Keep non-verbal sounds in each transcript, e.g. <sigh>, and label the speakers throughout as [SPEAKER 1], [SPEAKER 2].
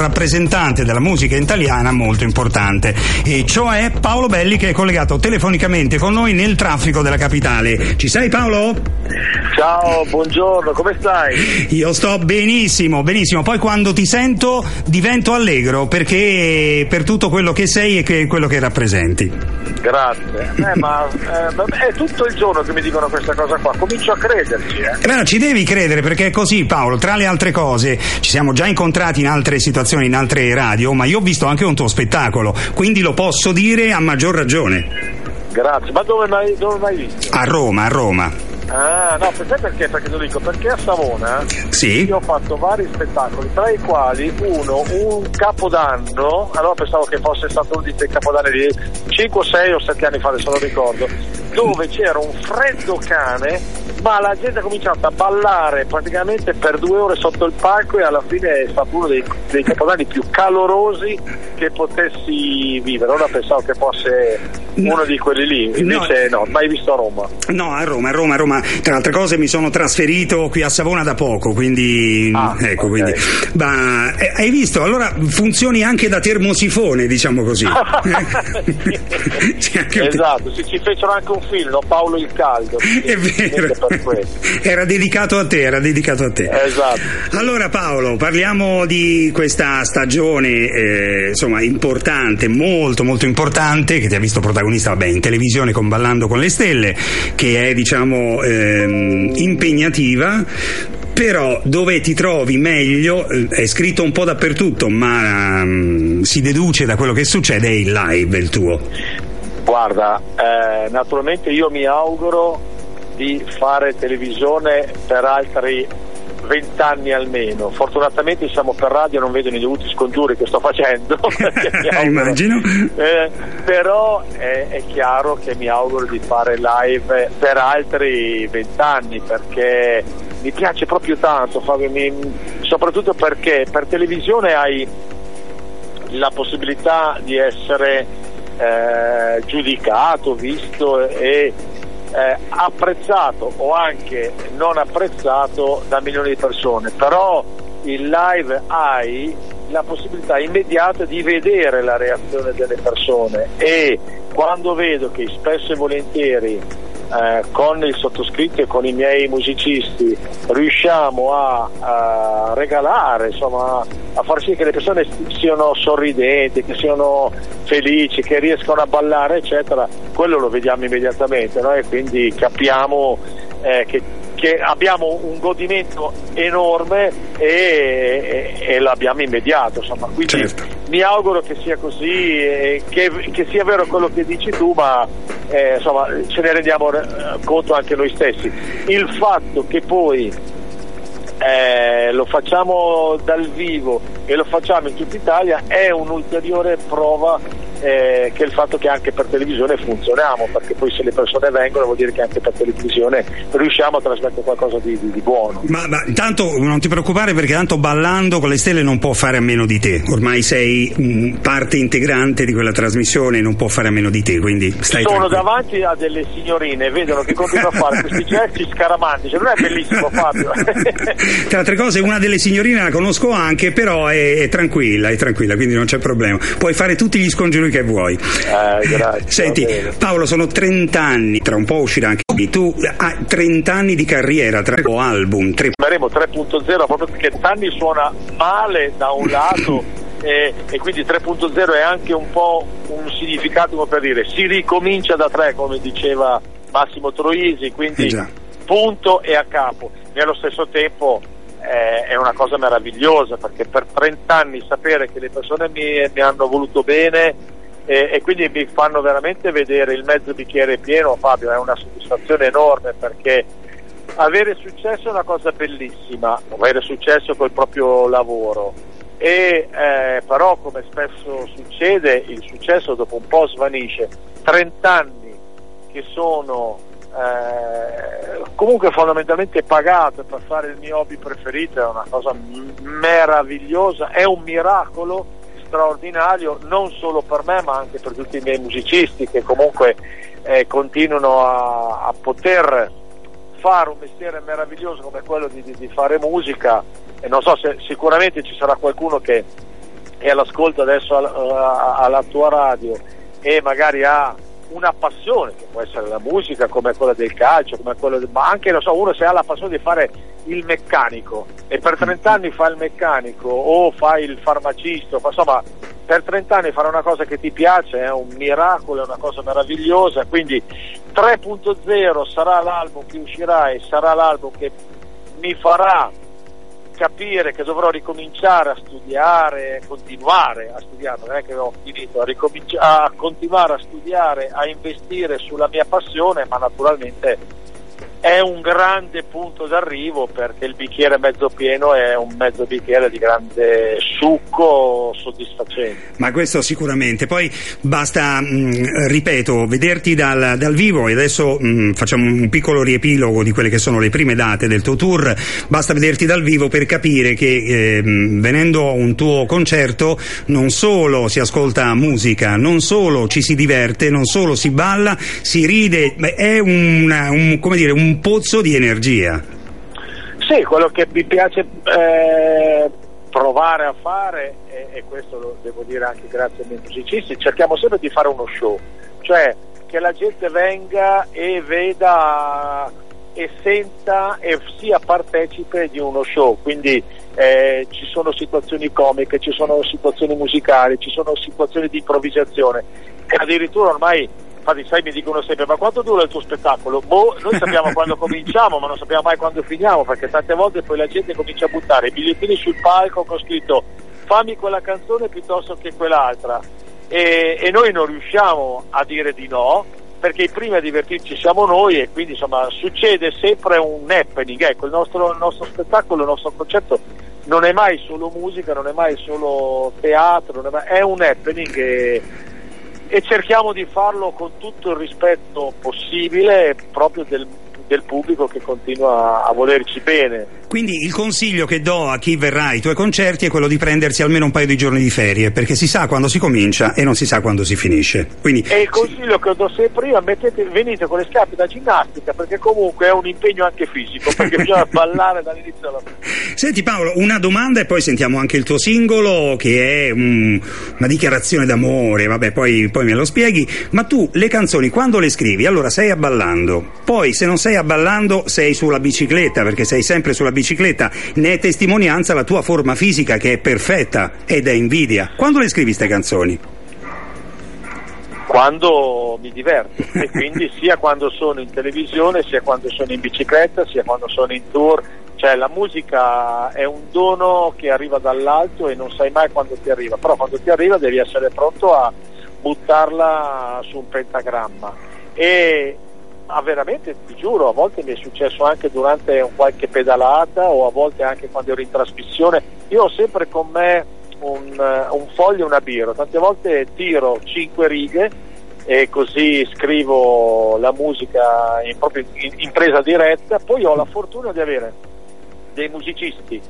[SPEAKER 1] rappresentante della musica italiana molto importante, e cioè Paolo Belli che è collegato telefonicamente con noi nel traffico della capitale. Ci sei Paolo?
[SPEAKER 2] Ciao, buongiorno, come stai?
[SPEAKER 1] Io sto benissimo, benissimo. Poi quando ti sento divento allegro perché per tutto quello che sei e che quello che rappresenti.
[SPEAKER 2] Grazie. Eh, ma <laughs> eh, è tutto il giorno che mi dicono questa cosa qua, comincio a crederci. Eh.
[SPEAKER 1] Eh, beh, ci devi credere perché è così Paolo, tra le altre cose ci siamo già incontrati in altre situazioni, in altre radio, ma io ho visto anche un tuo spettacolo, quindi lo posso dire a maggior ragione.
[SPEAKER 2] Grazie, ma dove mai, dove mai visto?
[SPEAKER 1] A Roma, a Roma.
[SPEAKER 2] Ah, no, sai perché? Perché te lo dico? Perché a Savona
[SPEAKER 1] sì.
[SPEAKER 2] io ho fatto vari spettacoli, tra i quali uno, un capodanno, allora pensavo che fosse stato uno di quei capodanni di 5, 6 o 7 anni fa, adesso non ricordo, dove c'era un freddo cane, ma la gente ha cominciato a ballare praticamente per due ore sotto il palco e alla fine è stato uno dei, dei capodanni più calorosi che potessi vivere. Ora pensavo che fosse uno di quelli lì, invece no, no mai visto a Roma.
[SPEAKER 1] No, a Roma, a Roma, a Roma tra altre cose mi sono trasferito qui a Savona da poco, quindi
[SPEAKER 2] ah,
[SPEAKER 1] ecco,
[SPEAKER 2] okay.
[SPEAKER 1] quindi. Ma eh, hai visto? Allora funzioni anche da termosifone, diciamo così. <laughs> <laughs>
[SPEAKER 2] sì. esatto, sì, ci fecero anche un film? Paolo il Caldo.
[SPEAKER 1] È vero. Era dedicato a te, era dedicato a te.
[SPEAKER 2] Esatto.
[SPEAKER 1] Allora Paolo, parliamo di questa stagione eh, insomma importante, molto molto importante, che ti ha visto protagonista vabbè, in televisione con Ballando con le Stelle, che è diciamo ehm, impegnativa però dove ti trovi meglio eh, è scritto un po' dappertutto ma um, si deduce da quello che succede è il live il tuo
[SPEAKER 2] guarda eh, naturalmente io mi auguro di fare televisione per altri vent'anni almeno. Fortunatamente siamo per radio, non vedono i dovuti scongiuri che sto facendo. <laughs> <laughs>
[SPEAKER 1] Immagino.
[SPEAKER 2] Eh, però è, è, chiaro che mi auguro di fare live per altri vent'anni perché mi piace proprio tanto, Fabio, mi, soprattutto perché per televisione hai la possibilità di essere eh, giudicato, visto e eh, apprezzato o anche non apprezzato da milioni di persone, però il live hai la possibilità immediata di vedere la reazione delle persone e quando vedo che spesso e volentieri eh, con il sottoscritto e con i miei musicisti riusciamo a, a regalare, insomma, a far sì che le persone siano sorridenti, che siano felici, che riescano a ballare, eccetera, quello lo vediamo immediatamente no? e quindi capiamo eh, che, che, abbiamo un godimento enorme e, e, e l'abbiamo immediato. Insomma. Quindi
[SPEAKER 1] certo.
[SPEAKER 2] mi auguro che sia così, e che, che sia vero quello che dici tu, ma eh, insomma, ce ne rendiamo eh, conto anche noi stessi. Il fatto che poi eh, lo facciamo dal vivo e lo facciamo in tutta Italia è un'ulteriore prova eh, che il fatto che anche per televisione funzioniamo, perché poi se le persone vengono vuol dire che anche per televisione riusciamo a trasmettere qualcosa di, di, di buono.
[SPEAKER 1] Ma, ma, intanto non ti preoccupare perché tanto ballando con le stelle non può fare a meno di te, ormai sei mh, parte integrante di quella trasmissione e non può fare a meno di te, quindi stai
[SPEAKER 2] Sono
[SPEAKER 1] tranquillo.
[SPEAKER 2] davanti a delle signorine vedono che continuo a fare questi gesti scaramantici, non è bellissimo Fabio? <laughs>
[SPEAKER 1] Tra altre cose una delle signorine la conosco anche, però è, è tranquilla, è tranquilla, quindi non c'è problema. Puoi fare tutti gli scongiuri che vuoi.
[SPEAKER 2] Eh, grazie.
[SPEAKER 1] Senti, Paolo, sono 30 anni, tra un po' uscirà anche tu hai 30 anni di carriera, tra album, tre...
[SPEAKER 2] Faremo 3.0 proprio perché anni suona male da un <laughs> lato e, e, quindi 3.0 è anche un po' un significato come per dire si ricomincia da 3 come diceva Massimo Troisi, quindi
[SPEAKER 1] Eh
[SPEAKER 2] punto e a capo. E allo stesso tempo eh, è una cosa meravigliosa perché per 30 anni sapere che le persone mi, mi hanno voluto bene e, e quindi mi fanno veramente vedere il mezzo bicchiere pieno, Fabio, è una soddisfazione enorme perché avere successo è una cosa bellissima, avere successo col proprio lavoro. E eh, però come spesso succede il successo dopo un po' svanisce 30 anni che sono eh, comunque fondamentalmente pagato per fare il mio hobby preferito è una cosa meravigliosa è un miracolo straordinario non solo per me ma anche per tutti i miei musicisti che comunque eh, continuano a, a poter fare un mestiere meraviglioso come quello di, di, di fare musica. E non so se sicuramente ci sarà qualcuno che è all'ascolto adesso alla, alla tua radio e magari ha una passione, che può essere la musica, come quella del calcio, come quella del... ma anche so, uno se ha la passione di fare il meccanico e per 30 anni fa il meccanico o fa il farmacista, insomma per 30 anni fare una cosa che ti piace è un miracolo, è una cosa meravigliosa, quindi 3.0 sarà l'album che uscirà e sarà l'album che mi farà capire che dovrò ricominciare a studiare, continuare a studiare, non è che ho finito, a, a continuare a studiare, a investire sulla mia passione, ma naturalmente è un grande punto d'arrivo perché il bicchiere mezzo pieno è un mezzo bicchiere di grande succo soddisfacente.
[SPEAKER 1] Ma questo sicuramente, poi basta, mh, mm, ripeto, vederti dal, dal, vivo e adesso mh, mm, facciamo un piccolo riepilogo di quelle che sono le prime date del tuo tour, basta vederti dal vivo per capire che eh, venendo a un tuo concerto non solo si ascolta musica, non solo ci si diverte, non solo si balla, si ride, è una, un, come dire, un un pozzo di energia.
[SPEAKER 2] Sì, quello che mi piace eh, provare a fare, e, e, questo lo devo dire anche grazie ai miei musicisti, cerchiamo sempre di fare uno show, cioè che la gente venga e veda e senta e sia partecipe di uno show, quindi eh, ci sono situazioni comiche, ci sono situazioni musicali, ci sono situazioni di improvvisazione addirittura ormai infatti sai mi dicono sempre ma quanto dura il tuo spettacolo? Boh, noi sappiamo <laughs> quando cominciamo ma non sappiamo mai quando finiamo perché tante volte poi la gente comincia a buttare i bigliettini sul palco con scritto fammi quella canzone piuttosto che quell'altra e, e noi non riusciamo a dire di no perché i primi a divertirci siamo noi e quindi insomma succede sempre un happening, ecco il nostro, il nostro spettacolo, il nostro concerto non è mai solo musica, non è mai solo teatro, è, mai, è un happening e e cerchiamo di farlo con tutto il rispetto possibile proprio del, del pubblico che continua a volerci bene.
[SPEAKER 1] Quindi il consiglio che do a chi verrà ai tuoi concerti è quello di prendersi almeno un paio di giorni di ferie, perché si sa quando si comincia e non si sa quando si finisce. Quindi,
[SPEAKER 2] e il consiglio sì. che do sempre io, mettete, venite con le scarpe da ginnastica, perché comunque è un impegno anche fisico, perché <laughs> bisogna ballare dall'inizio alla fine.
[SPEAKER 1] Senti Paolo, una domanda e poi sentiamo anche il tuo singolo, che è um, una dichiarazione d'amore, vabbè poi, poi me lo spieghi, ma tu le canzoni quando le scrivi, allora sei a ballando, poi se non sei a ballando sei sulla bicicletta, perché sei sempre sulla bicicletta, bicicletta, ne è testimonianza la tua forma fisica che è perfetta ed è invidia. Quando le scrivi queste canzoni?
[SPEAKER 2] Quando mi diverto. E quindi <laughs> sia quando sono in televisione, sia quando sono in bicicletta, sia quando sono in tour, cioè la musica è un dono che arriva dall'alto e non sai mai quando ti arriva, però quando ti arriva devi essere pronto a buttarla su un pentagramma. E Ah, veramente, ti giuro, a volte mi è successo anche durante qualche pedalata o a volte anche quando ero in trasmissione. Io ho sempre con me un, uh, un foglio e una birra, tante volte tiro cinque righe e così scrivo la musica in, proprio in, in presa diretta, poi ho la fortuna di avere dei musicisti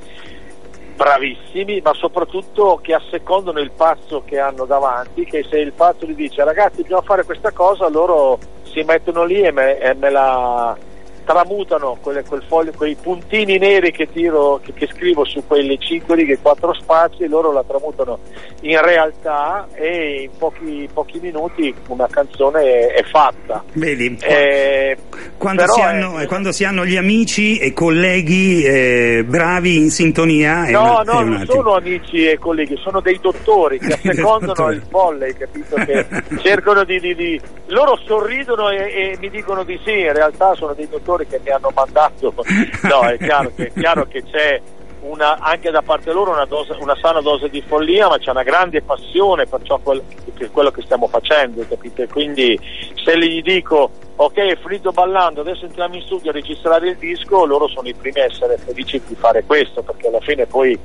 [SPEAKER 2] bravissimi, ma soprattutto che assecondano il pazzo che hanno davanti, che se il pazzo gli dice ragazzi bisogna fare questa cosa, loro si mettono lì e me, e me la tramutano quelle, quel foglio, quei puntini neri che, tiro, che, che scrivo su quelle 5 righe, 4 spazi, loro la tramutano in realtà e in pochi, pochi minuti una canzone è, è fatta.
[SPEAKER 1] Vedi, eh, quando, si hanno, è, quando, si hanno, gli amici e colleghi eh, bravi in sintonia.
[SPEAKER 2] No, una, no, non sono amici e colleghi, sono dei dottori che <laughs> assecondano il folle, capito? Che <laughs> cercano di, di, di, Loro sorridono e, e mi dicono di sì, in realtà sono dei dottori che mi hanno mandato, <laughs> no, è chiaro che, è chiaro che c'è una, anche da parte loro una, dose, una, sana dose di follia, ma c'è una grande passione per quel, per quello che stiamo facendo, capite? Quindi se gli dico ok è finito ballando, adesso entriamo in studio a registrare il disco, loro sono i primi a essere felici di fare questo, perché alla fine poi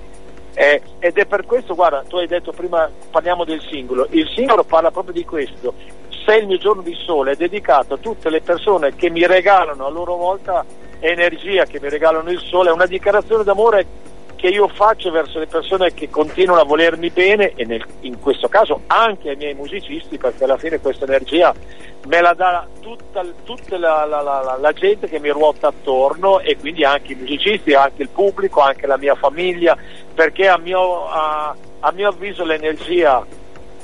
[SPEAKER 2] eh, ed è per questo, guarda, tu hai detto prima, parliamo del singolo, il singolo parla proprio di questo, se il mio giorno di sole è dedicato a tutte le persone che mi regalano a loro volta energia, che mi regalano il sole, è una dichiarazione d'amore che io faccio verso le persone che continuano a volermi bene e nel, in questo caso anche ai miei musicisti perché alla fine questa energia me la dà tutta, tutta la, la, la, la, gente che mi ruota attorno e quindi anche i musicisti, anche il pubblico, anche la mia famiglia perché a mio, a, a mio avviso l'energia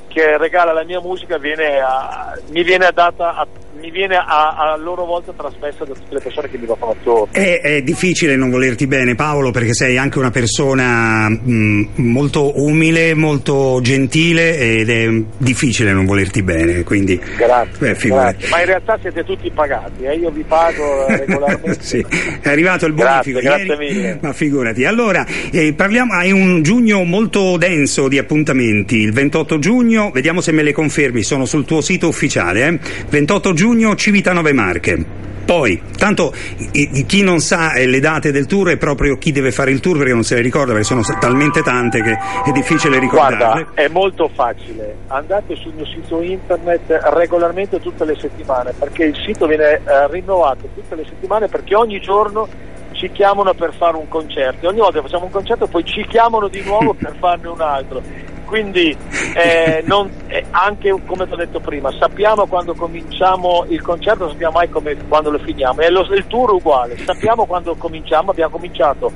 [SPEAKER 2] che regala la mia musica viene a, mi viene data a mi viene a, a, loro volta trasmessa da tutte le persone che mi vogliono attorno.
[SPEAKER 1] È, è, difficile non volerti bene Paolo perché sei anche una persona mh, molto umile, molto gentile ed è difficile non volerti bene. Quindi,
[SPEAKER 2] grazie, beh, grazie. Ma in realtà siete tutti pagati, eh? io vi pago <laughs> regolarmente.
[SPEAKER 1] sì. È arrivato il bonifico
[SPEAKER 2] grazie, grazie mille. <laughs>
[SPEAKER 1] Ma figurati. Allora, eh, parliamo, hai un giugno molto denso di appuntamenti. Il 28 giugno, vediamo se me le confermi, sono sul tuo sito ufficiale. Eh? 28 giugno giugno Civitanove Marche. Poi, tanto chi non sa eh, le date del tour è proprio chi deve fare il tour perché non se le ricorda, perché sono talmente tante che è difficile ricordarle.
[SPEAKER 2] Guarda, è molto facile. Andate sul mio sito internet regolarmente tutte le settimane, perché il sito viene eh, rinnovato tutte le settimane perché ogni giorno ci chiamano per fare un concerto e ogni volta che facciamo un concerto poi ci chiamano di nuovo per farne un altro quindi eh, <laughs> non, eh, anche come ti ho detto prima, sappiamo quando cominciamo il concerto, non sappiamo mai come, quando lo finiamo, e lo, il tour è uguale, sappiamo quando cominciamo, abbiamo cominciato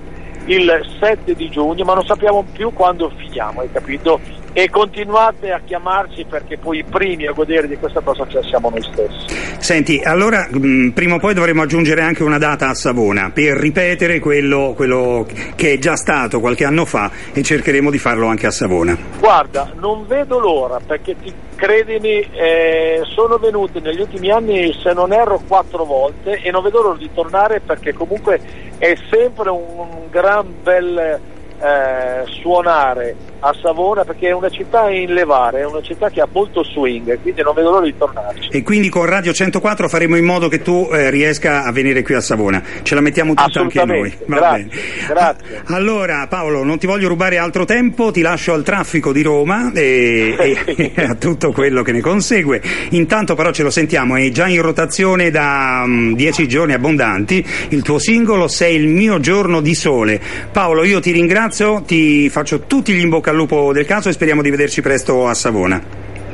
[SPEAKER 2] il 7 di giugno, ma non sappiamo più quando finiamo, hai capito? E continuate a chiamarci perché poi i primi a godere di questa cosa siamo noi stessi.
[SPEAKER 1] Senti, allora mh, prima o poi dovremo aggiungere anche una data a Savona per ripetere quello, quello, che è già stato qualche anno fa e cercheremo di farlo anche a Savona.
[SPEAKER 2] Guarda, non vedo l'ora perché ti, credimi, eh, sono venuti negli ultimi anni, se non erro, quattro volte e non vedo l'ora di tornare perché comunque è sempre un gran bel eh, suonare a Savona perché è una città in levare, è una città che ha molto swing, quindi non vedo l'ora di tornarci.
[SPEAKER 1] E quindi con Radio 104 faremo in modo che tu eh, riesca a venire qui a Savona, ce la mettiamo tutta anche noi.
[SPEAKER 2] Va grazie, grazie.
[SPEAKER 1] Allora Paolo, non ti voglio rubare altro tempo, ti lascio al traffico di Roma e, e, e <laughs> a tutto quello che ne consegue. Intanto però ce lo sentiamo, è già in rotazione da um, dieci giorni abbondanti, il tuo singolo Sei il mio giorno di sole. Paolo, io ti ringrazio, ti faccio tutti gli in bocca al lupo del caso e speriamo di vederci presto a Savona.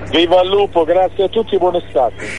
[SPEAKER 2] Viva il lupo, grazie a tutti buon estate.